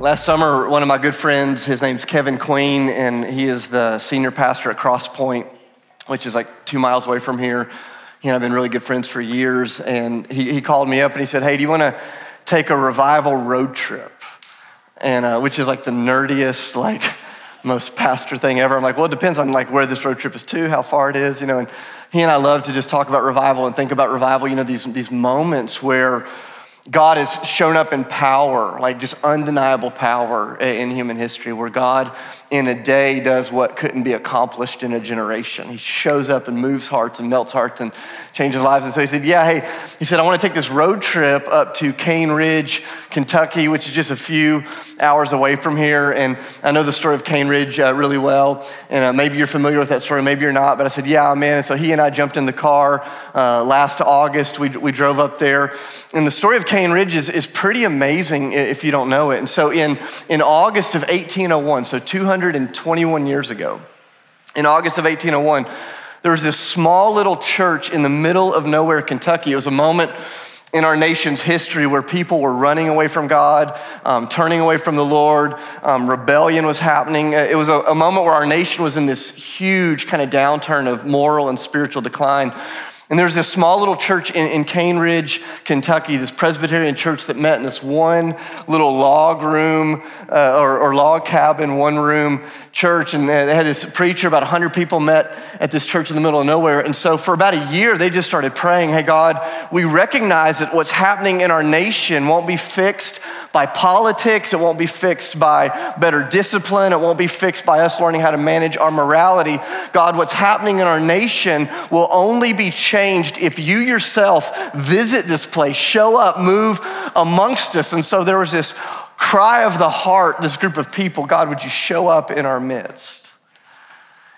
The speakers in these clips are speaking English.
Last summer, one of my good friends, his name's Kevin Queen, and he is the senior pastor at Cross Point, which is like two miles away from here. He and I've been really good friends for years. And he, he called me up and he said, Hey, do you want to take a revival road trip? And uh, which is like the nerdiest, like, most pastor thing ever. I'm like, well, it depends on like where this road trip is to, how far it is, you know. And he and I love to just talk about revival and think about revival, you know, these, these moments where God has shown up in power, like just undeniable power in human history, where God in a day does what couldn't be accomplished in a generation. He shows up and moves hearts and melts hearts and changes lives. And so he said, Yeah, hey, he said, I want to take this road trip up to Cane Ridge, Kentucky, which is just a few hours away from here. And I know the story of Cane Ridge uh, really well. And uh, maybe you're familiar with that story, maybe you're not. But I said, Yeah, man. And so he and I jumped in the car uh, last August. We, we drove up there. And the story of Cane Ridge is, is pretty amazing if you don't know it. And so in, in August of 1801, so 221 years ago, in August of 1801, there was this small little church in the middle of nowhere, Kentucky. It was a moment in our nation's history where people were running away from God, um, turning away from the Lord, um, rebellion was happening. It was a, a moment where our nation was in this huge kind of downturn of moral and spiritual decline. And there's this small little church in, in Cane Ridge, Kentucky, this Presbyterian church that met in this one little log room uh, or, or, log cabin, one room church. And they had this preacher, about 100 people met at this church in the middle of nowhere. And so for about a year, they just started praying, Hey, God, we recognize that what's happening in our nation won't be fixed by politics, it won't be fixed by better discipline, it won't be fixed by us learning how to manage our morality. God, what's happening in our nation will only be changed if you yourself visit this place, show up, move amongst us. And so there was this cry of the heart, this group of people God, would you show up in our midst?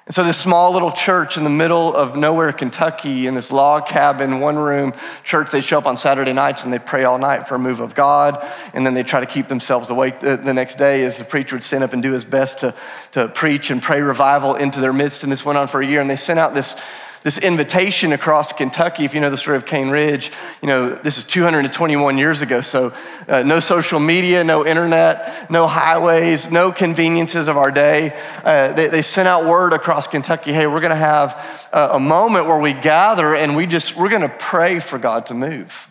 And so, this small little church in the middle of nowhere, Kentucky, in this log cabin, one room church, they show up on Saturday nights and they pray all night for a move of God. And then they try to keep themselves awake the, next day as the preacher would stand up and do his best to, to preach and pray revival into their midst. And this went on for a year. And they sent out this this invitation across Kentucky. If you know the story of Cane Ridge, you know, this is 221 years ago. So, uh, no social media, no internet, no highways, no conveniences of our day. Uh, they, they, sent out word across Kentucky hey, we're going to have a, a moment where we gather and we just, we're going to pray for God to move.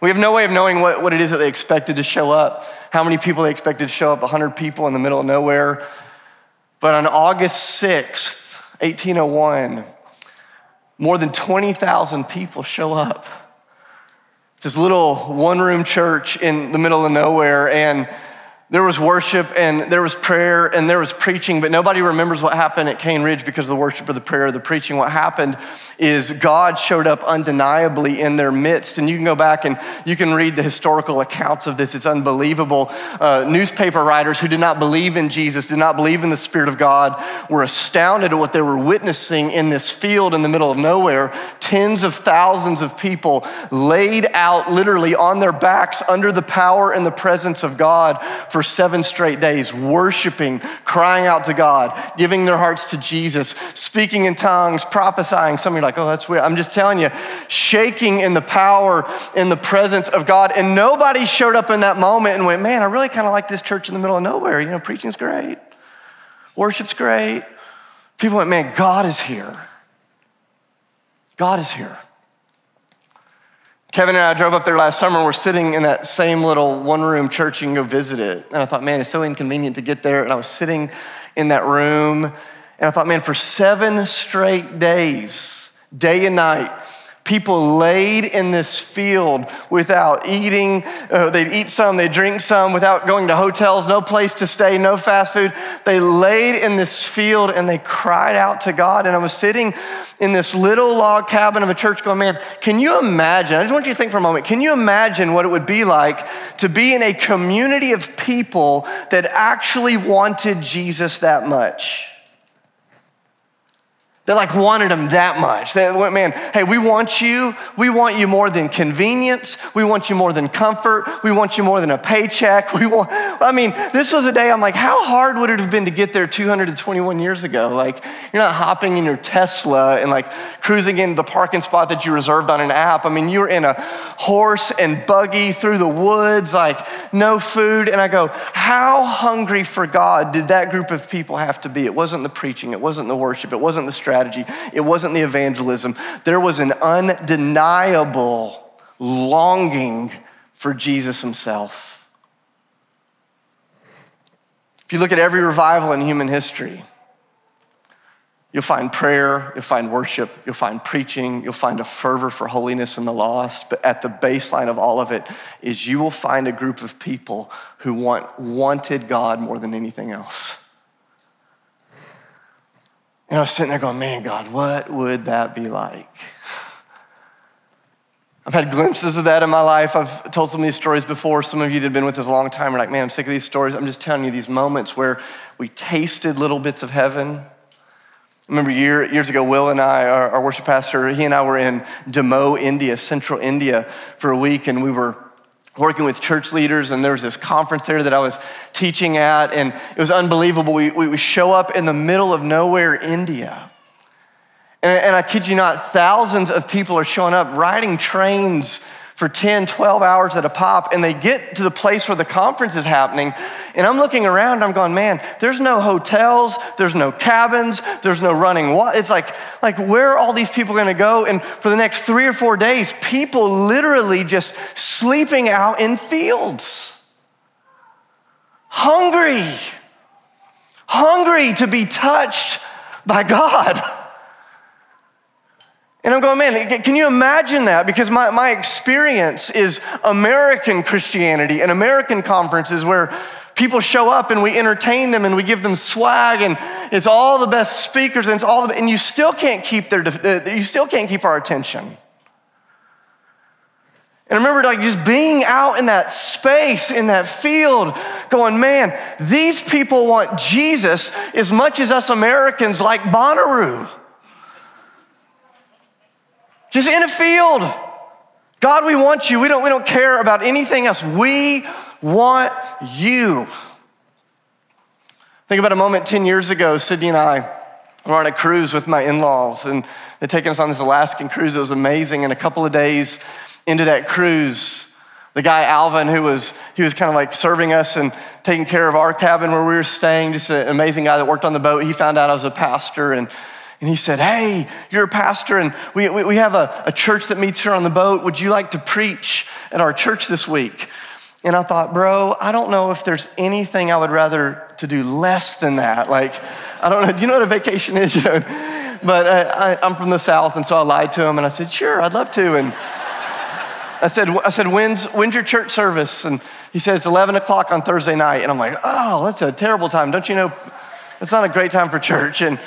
We have no way of knowing what, what it is that they expected to show up, how many people they expected to show up 100 people in the middle of nowhere. But on August 6th, 1801, more than 20,000 people show up. This little one room church in the middle of nowhere, and there was worship and there was prayer and there was preaching, but nobody remembers what happened at Cane Ridge because of the worship or the prayer or the preaching. What happened is God showed up undeniably in their midst. And you can go back and you can read the historical accounts of this. It's unbelievable. Uh, newspaper writers who did not believe in Jesus, did not believe in the Spirit of God, were astounded at what they were witnessing in this field in the middle of nowhere. Tens of thousands of people laid out literally on their backs under the power and the presence of God for seven straight days, worshiping, crying out to God, giving their hearts to Jesus, speaking in tongues, prophesying. Some of you are like, oh, that's weird. I'm just telling you, shaking in the power, in the presence of God. And nobody showed up in that moment and went, man, I really kind of like this church in the middle of nowhere. You know, preaching's great, worship's great. People went, man, God is here. God is here. Kevin and I drove up there last summer. And we're sitting in that same little one room church. You can go visit it. And I thought, man, it's so inconvenient to get there. And I was sitting in that room. And I thought, man, for seven straight days, day and night, People laid in this field without eating. Uh, they'd eat some, they'd drink some without going to hotels, no place to stay, no fast food. They laid in this field and they cried out to God. And I was sitting in this little log cabin of a church going, man, can you imagine? I just want you to think for a moment. Can you imagine what it would be like to be in a community of people that actually wanted Jesus that much? They like wanted him that much. They went, man, hey, we want you. We want you more than convenience. We want you more than comfort. We want you more than a paycheck. We want, I mean, this was a day I'm like, how hard would it have been to get there 221 years ago? Like, you're not hopping in your Tesla and like cruising into the parking spot that you reserved on an app. I mean, you were in a horse and buggy through the woods, like no food. And I go, how hungry for God did that group of people have to be? It wasn't the preaching, it wasn't the worship, it wasn't the strategy strategy, it wasn't the evangelism. There was an undeniable longing for Jesus himself. If you look at every revival in human history, You'll find prayer, you'll find worship, you'll find preaching, you'll find a fervor for holiness in the lost. But at the baseline of all of it is you will find a group of people who want, wanted God more than anything else. And I was sitting there going, man, God, what would that be like? I've had glimpses of that in my life. I've told some of these stories before. Some of you that have been with us a long time are like, man, I'm sick of these stories. I'm just telling you these moments where we tasted little bits of heaven. I remember year, years ago, Will and I, our, our worship pastor, he and I were in Damoh, India, central India, for a week, and we were working with church leaders, and there was this conference there that I was teaching at, and it was unbelievable. We, we show up in the middle of nowhere, India. And, and I kid you not, thousands of people are showing up riding trains for 10, 12 hours at a pop, and they get to the place where the conference is happening. And I'm looking around, I'm going, man, there's no hotels, there's no cabins, there's no running water. It's like, like, where are all these people gonna go? And for the next three or four days, people literally just sleeping out in fields. Hungry, hungry to be touched by God. And I'm going, man, can you imagine that? Because my, my experience is American Christianity and American conferences where people show up and we entertain them and we give them swag and it's all the best speakers and it's all the, and you still can't keep their uh, you still can't keep our attention. And I remember like just being out in that space, in that field, going, man, these people want Jesus as much as us Americans like Bonnaroo. Just in a field. God, we want you. We don't, we don't care about anything else. We want you. Think about a moment 10 years ago, Sydney and I were on a cruise with my in laws, and they'd taken us on this Alaskan cruise. It was amazing. And a couple of days into that cruise, the guy Alvin, who was he was kind of like serving us and taking care of our cabin where we were staying, just an amazing guy that worked on the boat. He found out I was a pastor and and he said, Hey, you're a pastor, and we, we, we have a, a church that meets here on the boat. Would you like to preach at our church this week? And I thought, bro, I don't know if there's anything I would rather to do less than that. Like, I don't know. Do you know what a vacation is? but uh, I, am from the South, and so I lied to him, and I said, sure, I'd love to. And I said, I said, when's, when's your church service? And he said, it's 11 o'clock on Thursday night. And I'm like, oh, that's a terrible time. Don't you know? That's not a great time for church. And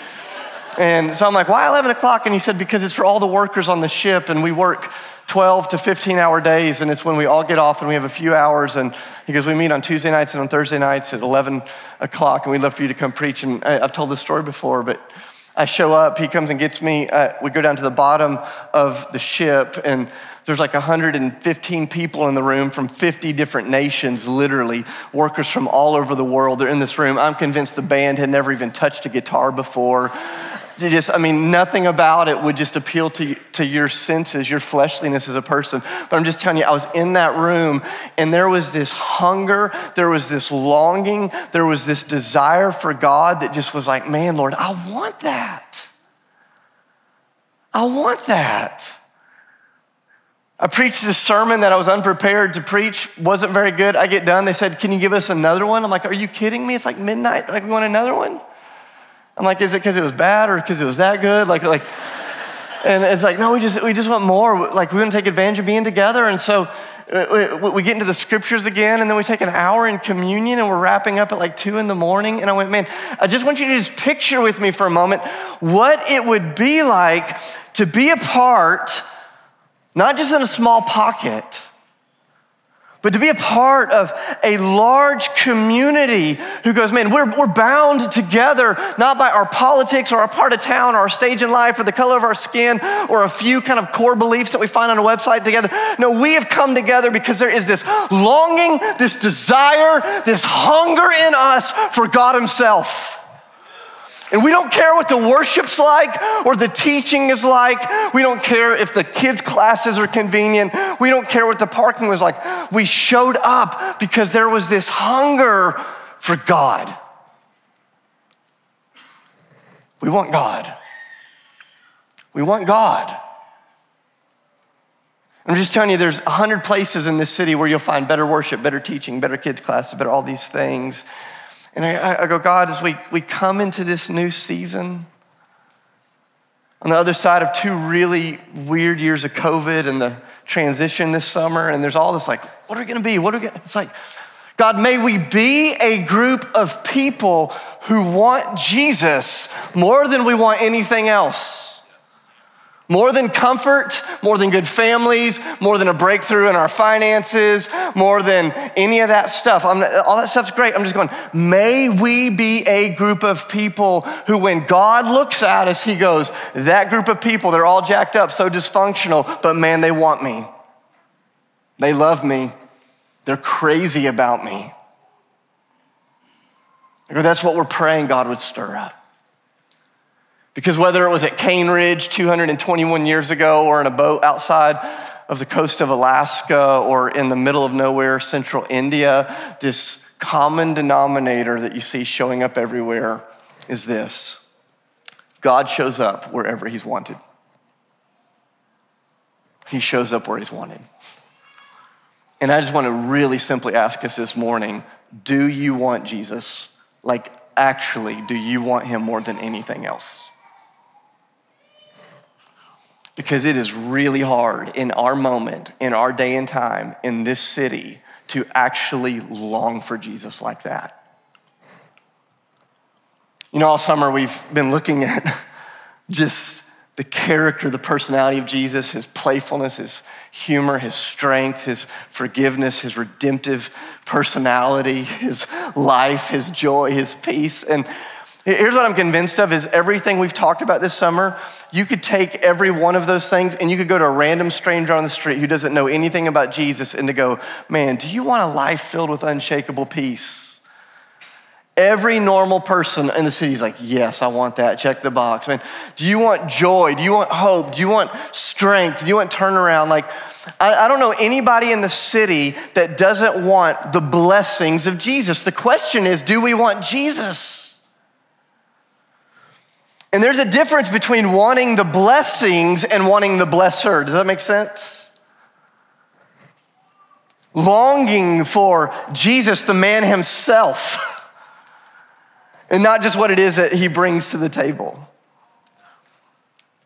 and so I'm like, why 11 o'clock? And he said, because it's for all the workers on the ship, and we work 12 to 15 hour days, and it's when we all get off and we have a few hours. And he goes, we meet on Tuesday nights and on Thursday nights at 11 o'clock, and we'd love for you to come preach. And I've told this story before, but I show up, he comes and gets me. Uh, we go down to the bottom of the ship, and there's like 115 people in the room from 50 different nations, literally, workers from all over the world. They're in this room. I'm convinced the band had never even touched a guitar before just, I mean, nothing about it would just appeal to, to your senses, your fleshliness as a person. But I'm just telling you, I was in that room and there was this hunger, there was this longing, there was this desire for God that just was like, man, Lord, I want that. I want that. I preached this sermon that I was unprepared to preach, wasn't very good. I get done, they said, Can you give us another one? I'm like, Are you kidding me? It's like midnight. Like, we want another one? I'm like, is it because it was bad or because it was that good? Like, like, and it's like, no, we just we just want more. Like, we want to take advantage of being together, and so. Uh, we, get into the scriptures again, and then we take an hour in communion, and we're wrapping up at like two in the morning. And I went, man, I just want you to just picture with me for a moment what it would be like to be a part, not just in a small pocket, but to be a part of a large community who goes, man, we're, we're bound together, not by our politics or our part of town or our stage in life or the color of our skin or a few kind of core beliefs that we find on a website together. No, we have come together because there is this longing, this desire, this hunger in us for God Himself. And we don't care what the worship's like or the teaching is like. We don't care if the kids' classes are convenient. We don't care what the parking was like. We showed up because there was this hunger for God. We want God. We want God. I'm just telling you, there's a hundred places in this city where you'll find better worship, better teaching, better kids' classes, better all these things. And I, I go, God, as we, we come into this new season, on the other side of two really weird years of COVID and the transition this summer, and there's all this like, what are we gonna be? What are we gonna? It's like, God, may we be a group of people who want Jesus more than we want anything else. More than comfort, more than good families, more than a breakthrough in our finances, more than any of that stuff. I'm, all that stuff's great. I'm just going, may we be a group of people who, when God looks at us, He goes, that group of people, they're all jacked up, so dysfunctional, but man, they want me. They love me. They're crazy about me. That's what we're praying God would stir up. Because whether it was at Cane Ridge 221 years ago or in a boat outside of the coast of Alaska or in the middle of nowhere, central India, this common denominator that you see showing up everywhere is this God shows up wherever He's wanted. He shows up where He's wanted. And I just want to really simply ask us this morning do you want Jesus? Like, actually, do you want Him more than anything else? Because it is really hard in our moment, in our day and time, in this city, to actually long for Jesus like that. You know, all summer we've been looking at just the character, the personality of Jesus, his playfulness, his humor, his strength, his forgiveness, his redemptive personality, his life, his joy, his peace. And Here's what I'm convinced of is everything we've talked about this summer, you could take every one of those things and you could go to a random stranger on the street who doesn't know anything about Jesus and to go, man, do you want a life filled with unshakable peace? Every normal person in the city is like, yes, I want that. Check the box. Man, do you want joy? Do you want hope? Do you want strength? Do you want turnaround? Like, I, I don't know anybody in the city that doesn't want the blessings of Jesus. The question is, do we want Jesus? And there's a difference between wanting the blessings and wanting the blesser. Does that make sense? Longing for Jesus, the man himself, and not just what it is that he brings to the table.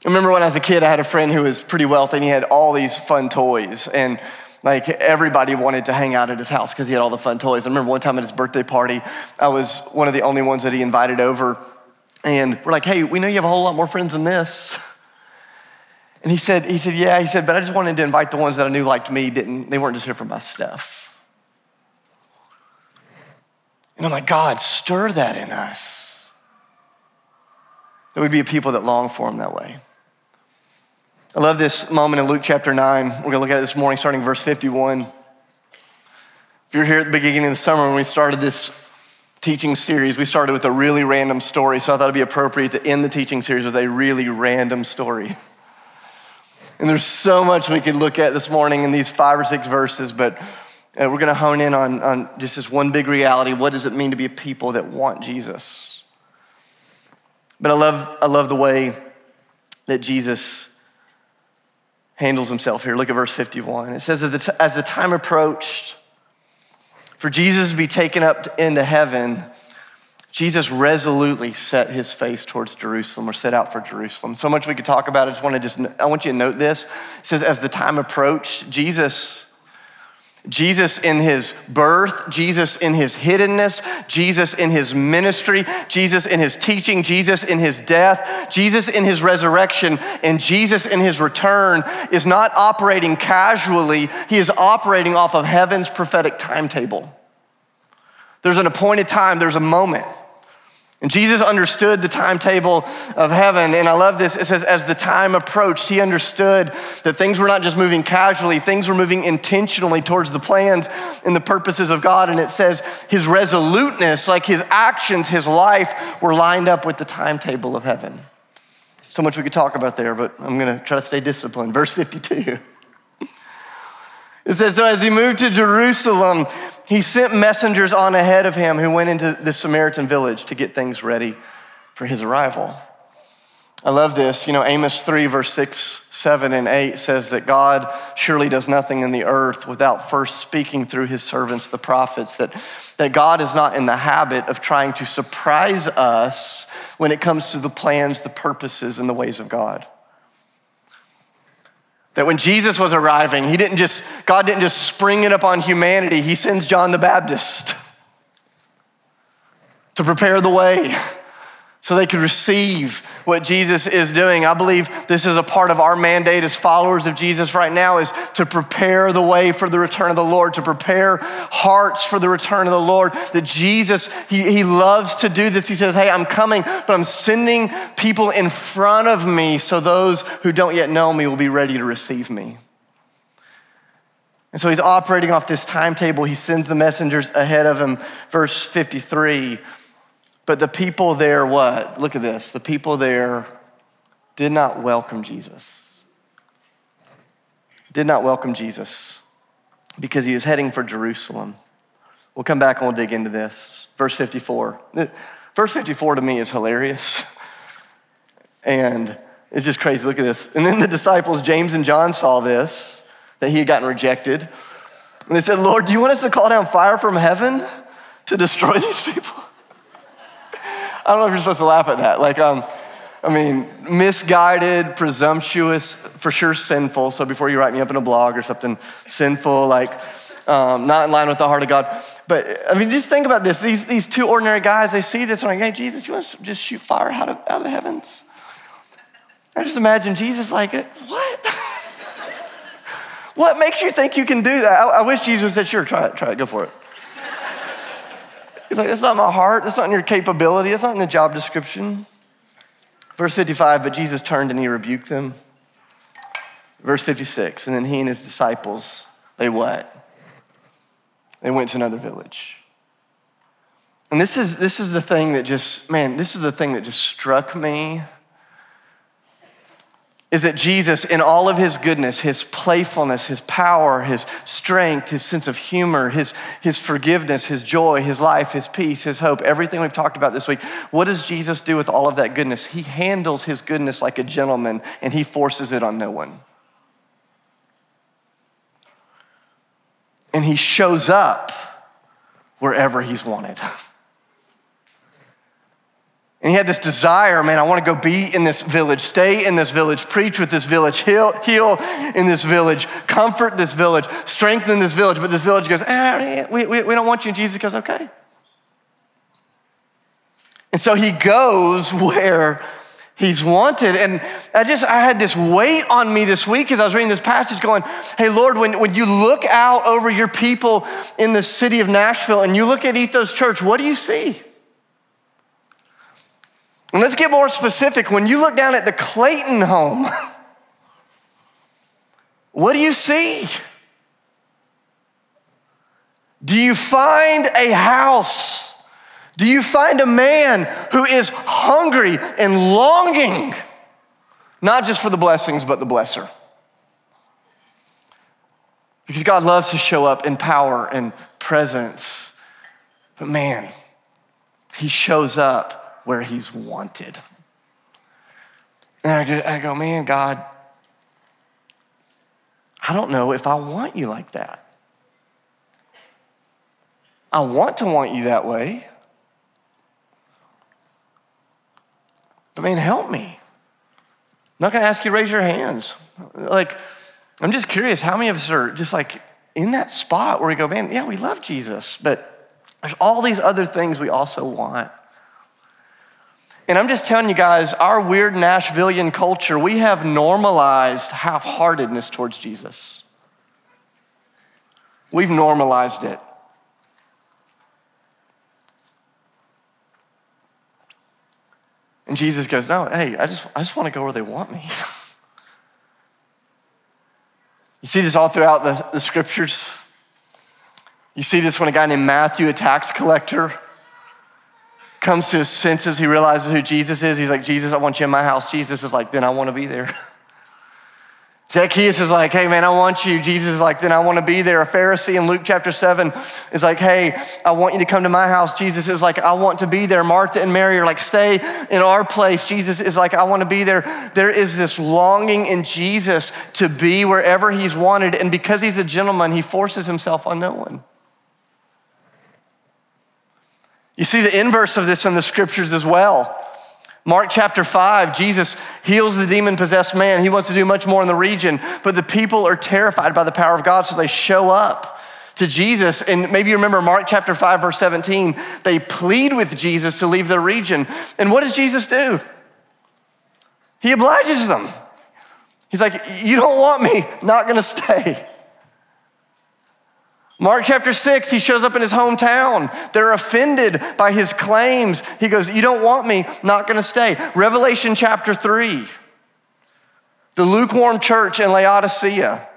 I remember when I was a kid, I had a friend who was pretty wealthy and he had all these fun toys. And like everybody wanted to hang out at his house because he had all the fun toys. I remember one time at his birthday party, I was one of the only ones that he invited over. And we're like, hey, we know you have a whole lot more friends than this. And he said, he said, yeah, he said, but I just wanted to invite the ones that I knew liked me, didn't, they weren't just here for my stuff. And I'm like, God, stir that in us. That we'd be a people that long for him that way. I love this moment in Luke chapter 9. We're going to look at it this morning, starting verse 51. If you're here at the beginning of the summer when we started this teaching series, we started with a really random story, so I thought it'd be appropriate to end the teaching series with a really random story. And there's so much we could look at this morning in these five or six verses, but uh, we're going to hone in on, on just this one big reality. What does it mean to be a people that want Jesus? But I love, I love the way that Jesus handles himself here. Look at verse 51. It says, as the, t- as the time approached, for Jesus to be taken up into heaven, Jesus resolutely set his face towards Jerusalem or set out for Jerusalem. So much we could talk about. I just want to just, I want you to note this. It says, as the time approached, Jesus, Jesus in his birth, Jesus in his hiddenness, Jesus in his ministry, Jesus in his teaching, Jesus in his death, Jesus in his resurrection, and Jesus in his return is not operating casually. He is operating off of heaven's prophetic timetable. There's an appointed time, there's a moment. And Jesus understood the timetable of heaven. And I love this. It says, as the time approached, he understood that things were not just moving casually, things were moving intentionally towards the plans and the purposes of God. And it says his resoluteness, like his actions, his life, were lined up with the timetable of heaven. So much we could talk about there, but I'm going to try to stay disciplined. Verse 52. It says, So as he moved to Jerusalem, he sent messengers on ahead of him who went into the Samaritan village to get things ready for his arrival. I love this. You know, Amos 3, verse 6, 7, and 8 says that God surely does nothing in the earth without first speaking through his servants, the prophets, that, that God is not in the habit of trying to surprise us when it comes to the plans, the purposes, and the ways of God. That when Jesus was arriving, he didn't just, God didn't just spring it upon humanity, he sends John the Baptist to prepare the way so they could receive what Jesus is doing. I believe this is a part of our mandate as followers of Jesus right now is to prepare the way for the return of the Lord, to prepare hearts for the return of the Lord. That Jesus, he, he loves to do this. He says, Hey, I'm coming, but I'm sending people in front of me so those who don't yet know me will be ready to receive me. And so he's operating off this timetable. He sends the messengers ahead of him. Verse 53 but the people there, what? Look at this. The people there did not welcome Jesus. Did not welcome Jesus because he was heading for Jerusalem. We'll come back and we'll dig into this. Verse 54. Verse 54 to me is hilarious. And it's just crazy. Look at this. And then the disciples, James and John, saw this, that he had gotten rejected. And they said, Lord, do you want us to call down fire from heaven to destroy these people? I don't know if you're supposed to laugh at that. Like, um, I mean, misguided, presumptuous, for sure sinful. So before you write me up in a blog or something, sinful, like um, not in line with the heart of God. But I mean, just think about this. These, these two ordinary guys, they see this and like, hey, Jesus, you want to just shoot fire out of, out of the heavens? I just imagine Jesus like, what? what makes you think you can do that? I, I wish Jesus said, sure, try it, try it, go for it. He's like, that's not my heart. That's not in your capability. That's not in the job description. Verse 55, but Jesus turned and he rebuked them. Verse 56, and then he and his disciples, they what? They went to another village. And this is, this is the thing that just, man, this is the thing that just struck me is that Jesus, in all of his goodness, his playfulness, his power, his strength, his sense of humor, his, his forgiveness, his joy, his life, his peace, his hope, everything we've talked about this week, what does Jesus do with all of that goodness? He handles his goodness like a gentleman and he forces it on no one. And he shows up wherever he's wanted. And he had this desire, man, I want to go be in this village, stay in this village, preach with this village, heal, heal in this village, comfort this village, strengthen this village. But this village goes, eh, we, we, we don't want you. And Jesus goes, okay. And so he goes where he's wanted. And I just, I had this weight on me this week as I was reading this passage going, hey, Lord, when, when you look out over your people in the city of Nashville and you look at Ethos Church, what do you see? And let's get more specific. When you look down at the Clayton home, what do you see? Do you find a house? Do you find a man who is hungry and longing, not just for the blessings, but the blesser? Because God loves to show up in power and presence. But man, He shows up where he's wanted. And I go, man, God, I don't know if I want you like that. I want to want you that way. But man, help me. I'm not gonna ask you to raise your hands. Like, I'm just curious, how many of us are just like in that spot where we go, man, yeah, we love Jesus, but there's all these other things we also want. And I'm just telling you guys, our weird Nashvilleian culture, we have normalized half heartedness towards Jesus. We've normalized it. And Jesus goes, No, hey, I just, I just want to go where they want me. you see this all throughout the, the scriptures. You see this when a guy named Matthew, a tax collector, comes to his senses. He realizes who Jesus is. He's like, Jesus, I want you in my house. Jesus is like, then I want to be there. Zacchaeus is like, hey man, I want you. Jesus is like, then I want to be there. A Pharisee in Luke chapter 7 is like, hey, I want you to come to my house. Jesus is like, I want to be there. Martha and Mary are like, stay in our place. Jesus is like, I want to be there. There is this longing in Jesus to be wherever he's wanted. And because he's a gentleman, he forces himself on no one. You see the inverse of this in the scriptures as well. Mark chapter 5, Jesus heals the demon possessed man. He wants to do much more in the region, but the people are terrified by the power of God, so they show up to Jesus. And maybe you remember Mark chapter 5, verse 17, they plead with Jesus to leave their region. And what does Jesus do? He obliges them. He's like, You don't want me, not gonna stay. Mark chapter 6, he shows up in his hometown. They're offended by his claims. He goes, You don't want me, not gonna stay. Revelation chapter 3, the lukewarm church in Laodicea.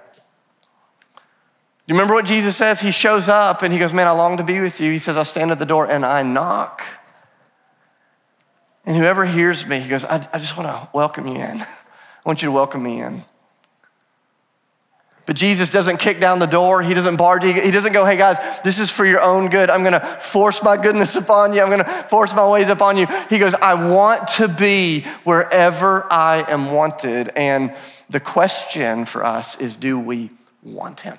Do you remember what Jesus says? He shows up and he goes, Man, I long to be with you. He says, I stand at the door and I knock. And whoever hears me, he goes, I, I just wanna welcome you in. I want you to welcome me in. But Jesus doesn't kick down the door. He doesn't barge. He doesn't go, hey guys, this is for your own good. I'm going to force my goodness upon you. I'm going to force my ways upon you. He goes, I want to be wherever I am wanted. And the question for us is do we want him?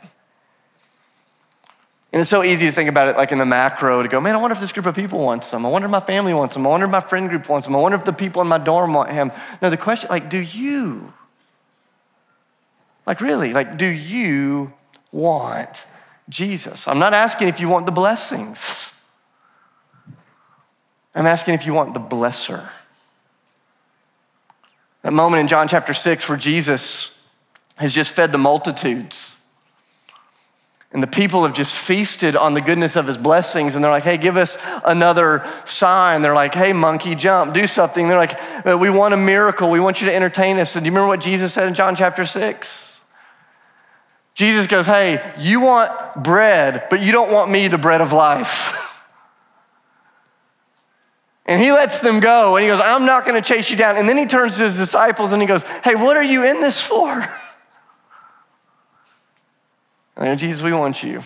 And it's so easy to think about it like in the macro to go, man, I wonder if this group of people wants him. I wonder if my family wants him. I wonder if my friend group wants him. I wonder if the people in my dorm want him. No, the question, like, do you? Like, really, like, do you want Jesus? I'm not asking if you want the blessings. I'm asking if you want the blesser. That moment in John chapter 6 where Jesus has just fed the multitudes. And the people have just feasted on the goodness of his blessings. And they're like, hey, give us another sign. They're like, hey, monkey, jump, do something. They're like, we want a miracle. We want you to entertain us. And do you remember what Jesus said in John chapter 6? Jesus goes, Hey, you want bread, but you don't want me, the bread of life. And he lets them go and he goes, I'm not going to chase you down. And then he turns to his disciples and he goes, Hey, what are you in this for? And Jesus, we want you.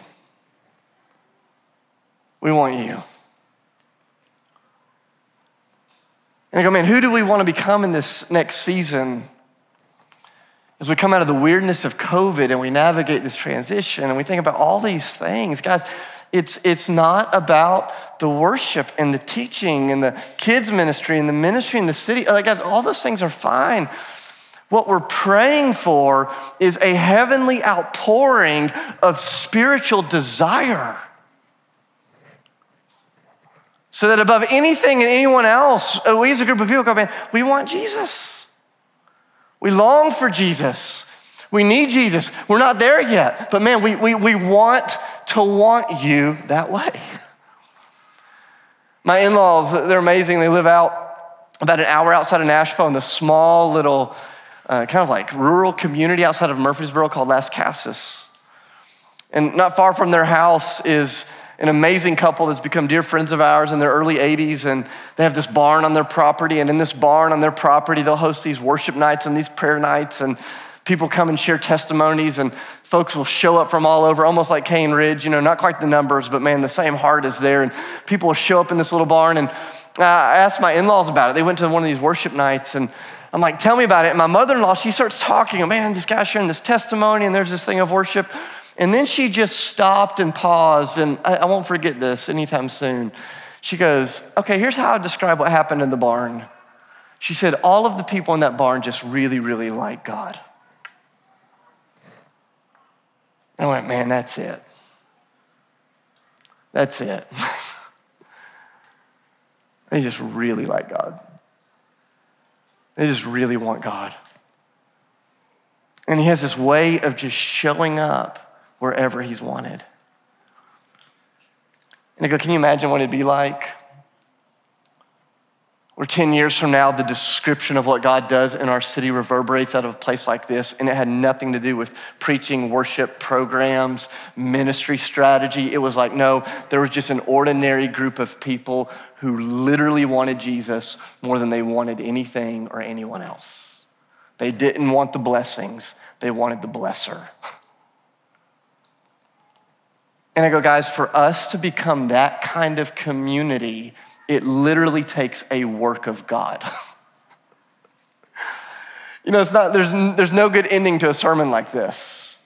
We want you. And I go, man, who do we want to become in this next season? As we come out of the weirdness of COVID and we navigate this transition and we think about all these things, guys, it's, it's not about the worship and the teaching and the kids' ministry and the ministry in the city. Like, guys, all those things are fine. What we're praying for is a heavenly outpouring of spiritual desire. So that above anything and anyone else, oh, we as a group of people go, man, we want Jesus. We long for Jesus. We need Jesus. We're not there yet, but man, we, we, we want to want you that way. My in laws, they're amazing. They live out about an hour outside of Nashville in this small little, uh, kind of like rural community outside of Murfreesboro called Lascassas. And not far from their house is an amazing couple that's become dear friends of ours in their early 80s, and they have this barn on their property. And in this barn on their property, they'll host these worship nights and these prayer nights, and people come and share testimonies, and folks will show up from all over, almost like Cane Ridge, you know, not quite the numbers, but man, the same heart is there. And people will show up in this little barn. And I asked my in laws about it. They went to one of these worship nights, and I'm like, tell me about it. And my mother in law, she starts talking, man, this guy's sharing this testimony, and there's this thing of worship. And then she just stopped and paused, and I, I won't forget this anytime soon. She goes, Okay, here's how I describe what happened in the barn. She said, All of the people in that barn just really, really like God. I went, man, that's it. That's it. they just really like God. They just really want God. And he has this way of just showing up wherever he's wanted. And I go, can you imagine what it'd be like? Or 10 years from now, the description of what God does in our city reverberates out of a place like this, and it had nothing to do with preaching, worship, programs, ministry strategy. It was like, no, there was just an ordinary group of people who literally wanted Jesus more than they wanted anything or anyone else. They didn't want the blessings, they wanted the blesser. And I go, guys, for us to become that kind of community, it literally takes a work of God. you know, it's not, there's, there's no good ending to a sermon like this.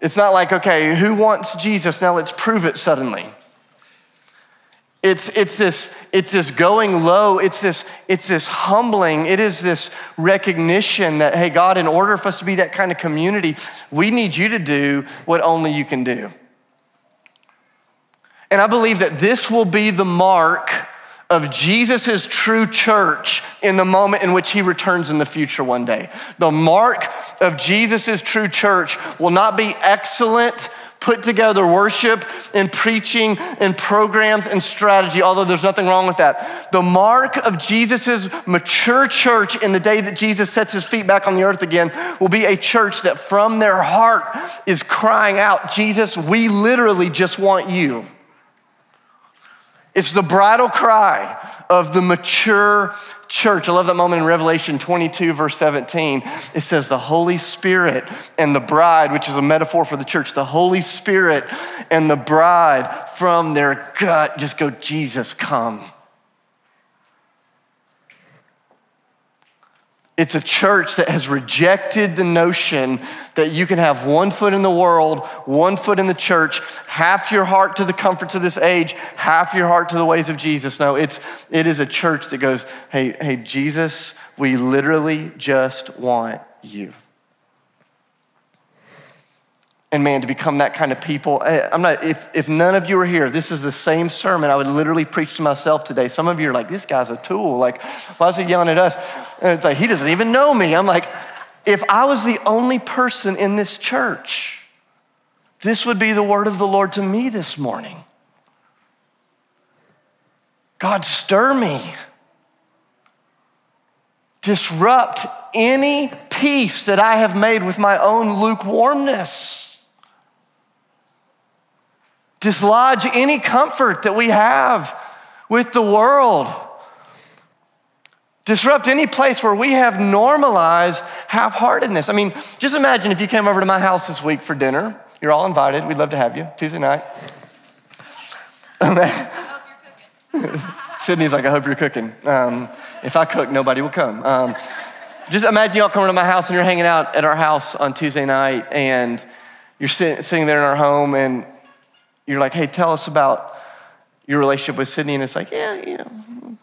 It's not like, okay, who wants Jesus? Now let's prove it suddenly. It's, it's, this, it's this going low, it's this, it's this humbling, it is this recognition that, hey, God, in order for us to be that kind of community, we need you to do what only you can do. And I believe that this will be the mark of Jesus' true church in the moment in which he returns in the future one day. The mark of Jesus' true church will not be excellent, put together worship and preaching and programs and strategy, although there's nothing wrong with that. The mark of Jesus' mature church in the day that Jesus sets his feet back on the earth again will be a church that from their heart is crying out, Jesus, we literally just want you. It's the bridal cry of the mature church. I love that moment in Revelation 22, verse 17. It says, The Holy Spirit and the bride, which is a metaphor for the church, the Holy Spirit and the bride from their gut just go, Jesus, come. It's a church that has rejected the notion that you can have one foot in the world, one foot in the church, half your heart to the comforts of this age, half your heart to the ways of Jesus. No, it's, it is a church that goes, hey, hey, Jesus, we literally just want you. And man, to become that kind of people, I'm not, if, if none of you are here, this is the same sermon I would literally preach to myself today. Some of you are like, this guy's a tool. Like, why is he yelling at us? And it's like, he doesn't even know me. I'm like, if I was the only person in this church, this would be the word of the Lord to me this morning. God, stir me. Disrupt any peace that I have made with my own lukewarmness dislodge any comfort that we have with the world. Disrupt any place where we have normalized half heartedness. I mean, just imagine if you came over to my house this week for dinner. You're all invited. We'd love to have you Tuesday night. I hope you're cooking. Sydney's like, I hope you're cooking. Um, if I cook, nobody will come. Um, just imagine y'all coming to my house and you're hanging out at our house on Tuesday night and you're sit, sitting there in our home and you're like, hey, tell us about your relationship with Sydney. And it's like, yeah, you know,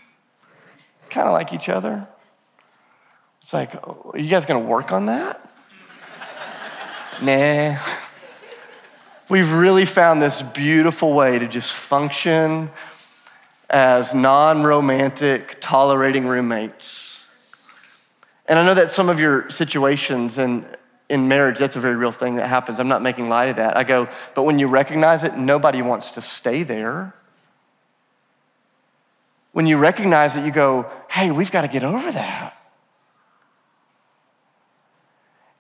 kind of like each other. It's like, oh, are you guys going to work on that? nah. We've really found this beautiful way to just function as non romantic, tolerating roommates. And I know that some of your situations, and in marriage, that's a very real thing that happens. I'm not making light of that. I go, but when you recognize it, nobody wants to stay there. When you recognize it, you go, hey, we've got to get over that.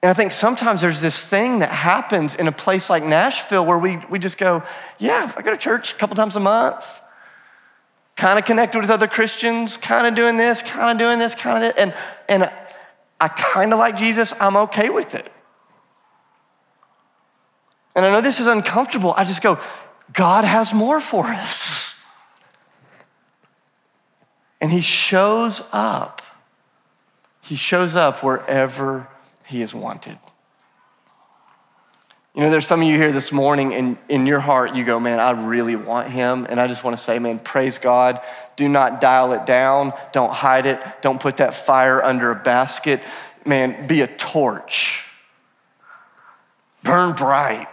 And I think sometimes there's this thing that happens in a place like Nashville where we, we just go, yeah, I go to church a couple times a month, kind of connected with other Christians, kind of doing this, kind of doing this, kind of and and I kind of like Jesus, I'm okay with it. And I know this is uncomfortable. I just go, God has more for us. And He shows up. He shows up wherever He is wanted. You know, there's some of you here this morning, and in your heart, you go, Man, I really want him. And I just want to say, Man, praise God. Do not dial it down. Don't hide it. Don't put that fire under a basket. Man, be a torch. Burn bright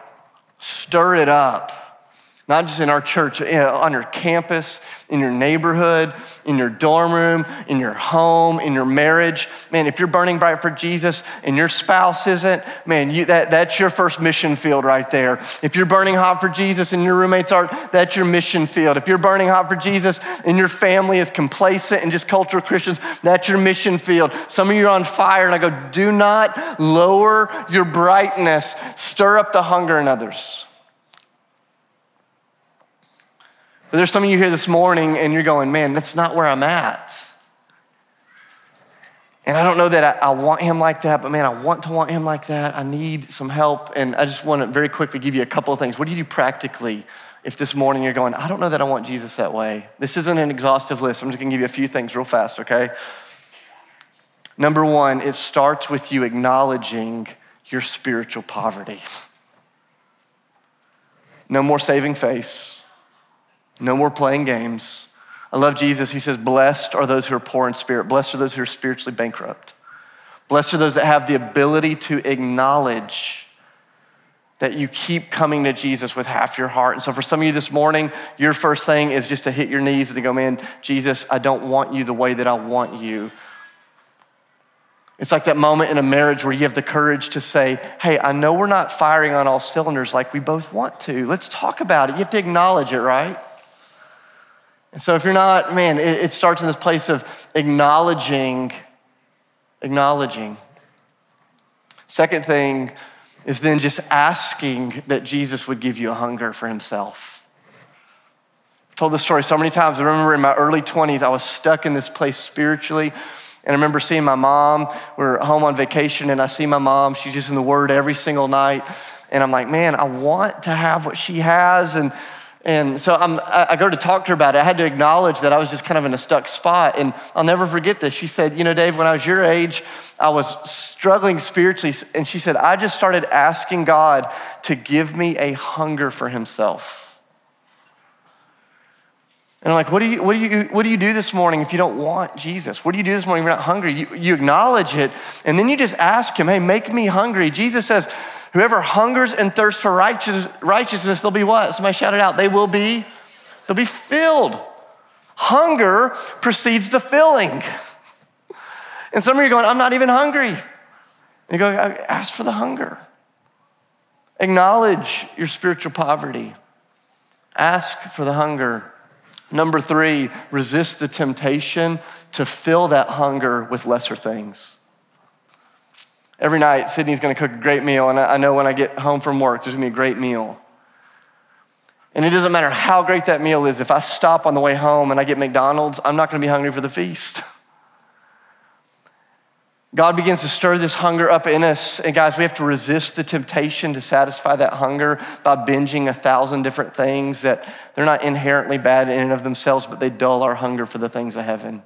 Stir it up not just in our church, on your campus, in your neighborhood, in your dorm room, in your home, in your marriage. Man, if you're burning bright for Jesus and your spouse isn't, man, you, that, that's your first mission field right there. If you're burning hot for Jesus and your roommates aren't, that's your mission field. If you're burning hot for Jesus and your family is complacent and just cultural Christians, that's your mission field. Some of you are on fire, and I go, do not lower your brightness, stir up the hunger in others. But there's some of you here this morning and you're going, man, that's not where I'm at. And I don't know that I, I, want him like that, but man, I want to want him like that. I need some help. And I just want to very quickly give you a couple of things. What do you do practically if this morning you're going, I don't know that I want Jesus that way? This isn't an exhaustive list. I'm just going to give you a few things real fast, okay? Number one, it starts with you acknowledging your spiritual poverty. No more saving face. No more playing games. I love Jesus. He says, Blessed are those who are poor in spirit. Blessed are those who are spiritually bankrupt. Blessed are those that have the ability to acknowledge that you keep coming to Jesus with half your heart. And so, for some of you this morning, your first thing is just to hit your knees and to go, Man, Jesus, I don't want you the way that I want you. It's like that moment in a marriage where you have the courage to say, Hey, I know we're not firing on all cylinders like we both want to. Let's talk about it. You have to acknowledge it, right? And so if you're not, man, it, it starts in this place of acknowledging, acknowledging. Second thing is then just asking that Jesus would give you a hunger for himself. I've told this story so many times. I remember in my early 20s, I was stuck in this place spiritually. And I remember seeing my mom. We are home on vacation, and I see my mom. She's just in the Word every single night. And I'm like, man, I want to have what she has. And and so I'm, I go to talk to her about it. I had to acknowledge that I was just kind of in a stuck spot. And I'll never forget this. She said, You know, Dave, when I was your age, I was struggling spiritually. And she said, I just started asking God to give me a hunger for Himself. And I'm like, what do, you, what, do you, what do you do this morning if you don't want Jesus? What do you do this morning if you're not hungry? You, you acknowledge it, and then you just ask Him, Hey, make me hungry. Jesus says, Whoever hungers and thirsts for righteous, righteousness, they'll be what? Somebody shout it out. They will be, they'll be filled. Hunger precedes the filling. And some of you are going, I'm not even hungry. you go, ask for the hunger. Acknowledge your spiritual poverty. Ask for the hunger. Number three, resist the temptation to fill that hunger with lesser things. Every night, Sydney's gonna cook a great meal, and I know when I get home from work, there's gonna be a great meal. And it doesn't matter how great that meal is, if I stop on the way home and I get McDonald's, I'm not gonna be hungry for the feast. God begins to stir this hunger up in us. And guys, we have to resist the temptation to satisfy that hunger by binging a thousand different things that they're not inherently bad in and of themselves, but they dull our hunger for the things of heaven.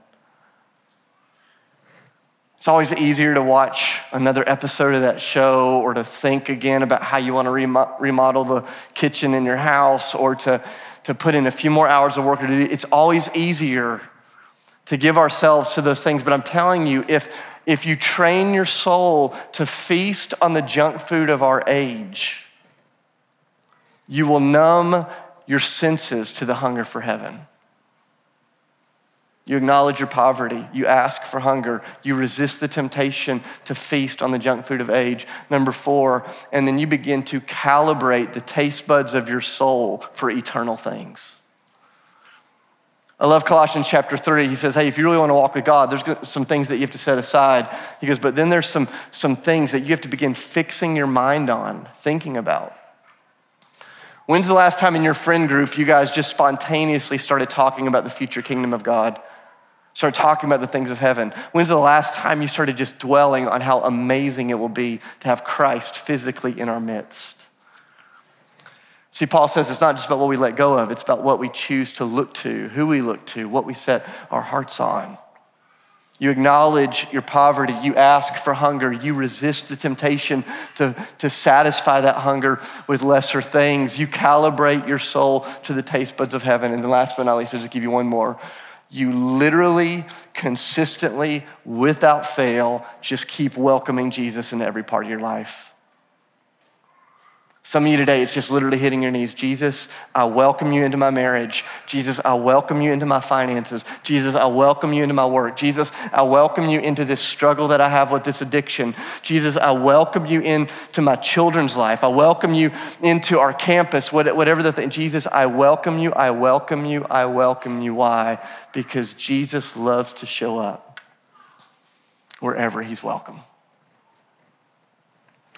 It's always easier to watch another episode of that show or to think again about how you want to remodel the kitchen in your house or to, to put in a few more hours of work. It's always easier to give ourselves to those things. But I'm telling you, if, if you train your soul to feast on the junk food of our age, you will numb your senses to the hunger for heaven. You acknowledge your poverty. You ask for hunger. You resist the temptation to feast on the junk food of age. Number four, and then you begin to calibrate the taste buds of your soul for eternal things. I love Colossians chapter 3. He says, Hey, if you really want to walk with God, there's some things that you have to set aside. He goes, But then there's some, some things that you have to begin fixing your mind on, thinking about. When's the last time in your friend group you guys just spontaneously started talking about the future kingdom of God? Start talking about the things of heaven. When's the last time you started just dwelling on how amazing it will be to have Christ physically in our midst? See, Paul says it's not just about what we let go of, it's about what we choose to look to, who we look to, what we set our hearts on. You acknowledge your poverty. You ask for hunger. You resist the temptation to, to satisfy that hunger with lesser things. You calibrate your soul to the taste buds of heaven. And the last but not least, I'll just give you one more you literally, consistently, without fail, just keep welcoming Jesus into every part of your life. Some of you today, it's just literally hitting your knees. Jesus, I welcome you into my marriage. Jesus, I welcome you into my finances. Jesus, I welcome you into my work. Jesus, I welcome you into this struggle that I have with this addiction. Jesus, I welcome you into my children's life. I welcome you into our campus, whatever the thing. Jesus, I welcome you. I welcome you. I welcome you. Why? Because Jesus loves to show up wherever he's welcome.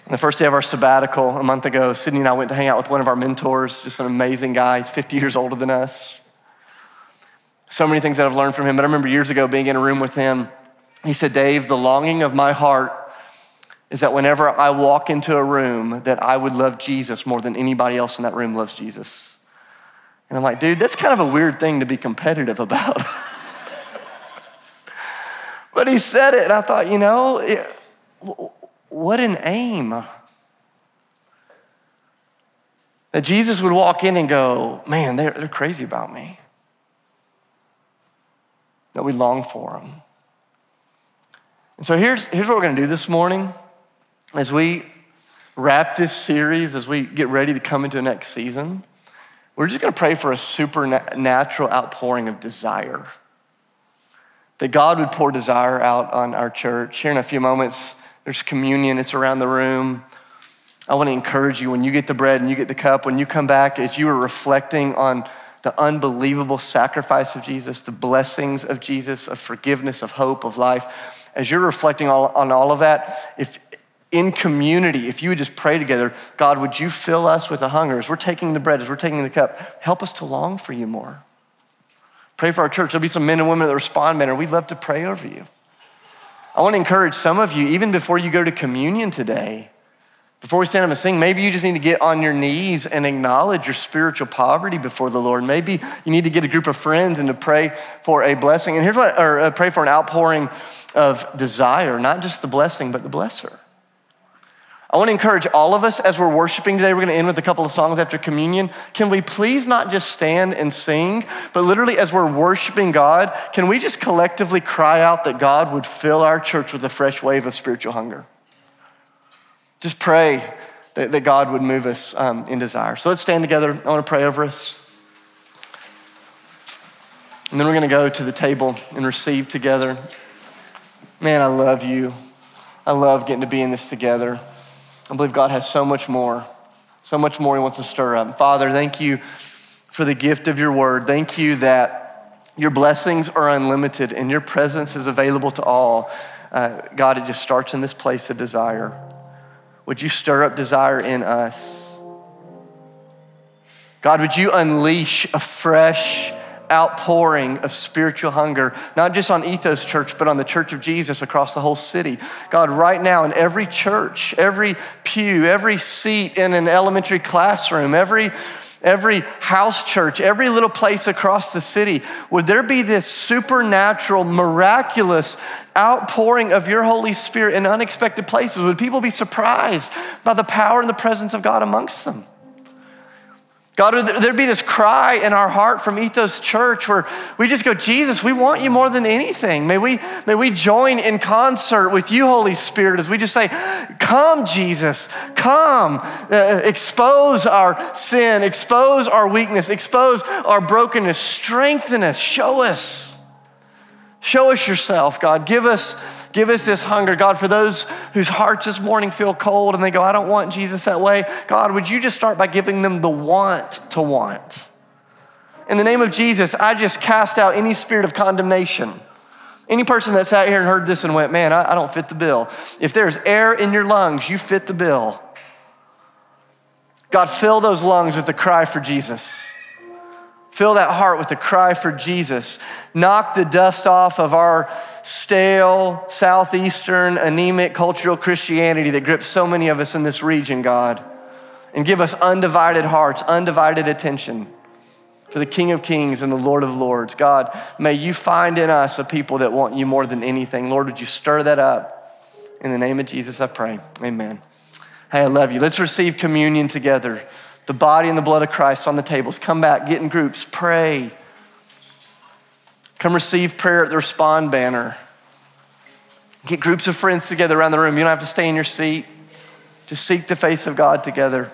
The first day of our sabbatical a month ago, Sydney and I went to hang out with one of our mentors, just an amazing guy. He's 50 years older than us. So many things that I've learned from him. But I remember years ago being in a room with him. He said, Dave, the longing of my heart is that whenever I walk into a room, that I would love Jesus more than anybody else in that room loves Jesus. And I'm like, dude, that's kind of a weird thing to be competitive about. but he said it, and I thought, you know, it, what an aim. That Jesus would walk in and go, man, they're, they're crazy about me. That we long for them. And so here's, here's what we're going to do this morning as we wrap this series, as we get ready to come into the next season. We're just going to pray for a supernatural outpouring of desire. That God would pour desire out on our church. Here in a few moments, there's communion, it's around the room. I want to encourage you when you get the bread and you get the cup, when you come back, as you are reflecting on the unbelievable sacrifice of Jesus, the blessings of Jesus, of forgiveness, of hope, of life, as you're reflecting on all of that, if in community, if you would just pray together, God, would you fill us with a hunger as we're taking the bread, as we're taking the cup, help us to long for you more. Pray for our church. There'll be some men and women that respond better. We'd love to pray over you. I want to encourage some of you, even before you go to communion today, before we stand up and sing, maybe you just need to get on your knees and acknowledge your spiritual poverty before the Lord. Maybe you need to get a group of friends and to pray for a blessing. And here's what, or uh, pray for an outpouring of desire, not just the blessing, but the blesser. I want to encourage all of us as we're worshiping today. We're going to end with a couple of songs after communion. Can we please not just stand and sing, but literally as we're worshiping God, can we just collectively cry out that God would fill our church with a fresh wave of spiritual hunger? Just pray that, that God would move us um, in desire. So let's stand together. I want to pray over us. And then we're going to go to the table and receive together. Man, I love you. I love getting to be in this together. I believe God has so much more, so much more He wants to stir up. Father, thank you for the gift of your word. Thank you that your blessings are unlimited and your presence is available to all. Uh, God, it just starts in this place of desire. Would you stir up desire in us? God, would you unleash a fresh, outpouring of spiritual hunger, not just on Ethos Church, but on the Church of Jesus across the whole city. God, right now in every church, every pew, every seat in an elementary classroom, every every house church, every little place across the city, would there be this supernatural, miraculous outpouring of your Holy Spirit in unexpected places? Would people be surprised by the power and the presence of God amongst them? God, there'd be this cry in our heart from Ethos Church where we just go, Jesus, we want you more than anything. May we, may we join in concert with you, Holy Spirit, as we just say, Come, Jesus, come. Uh, expose our sin, expose our weakness, expose our brokenness, strengthen us, show us. Show us yourself, God. Give us Give us this hunger, God, for those whose hearts this morning feel cold and they go, I don't want Jesus that way. God, would you just start by giving them the want to want? In the name of Jesus, I just cast out any spirit of condemnation. Any person that sat here and heard this and went, Man, I, I don't fit the bill. If there's air in your lungs, you fit the bill. God, fill those lungs with the cry for Jesus. Fill that heart with a cry for Jesus. Knock the dust off of our stale, southeastern, anemic cultural Christianity that grips so many of us in this region, God. And give us undivided hearts, undivided attention for the King of Kings and the Lord of Lords. God, may you find in us a people that want you more than anything. Lord, would you stir that up? In the name of Jesus, I pray. Amen. Hey, I love you. Let's receive communion together the body and the blood of Christ on the tables. Come back, get in groups, pray. Come receive prayer at the Respond banner. Get groups of friends together around the room. You don't have to stay in your seat. Just seek the face of God together.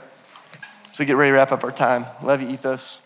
So we get ready to wrap up our time. Love you, Ethos.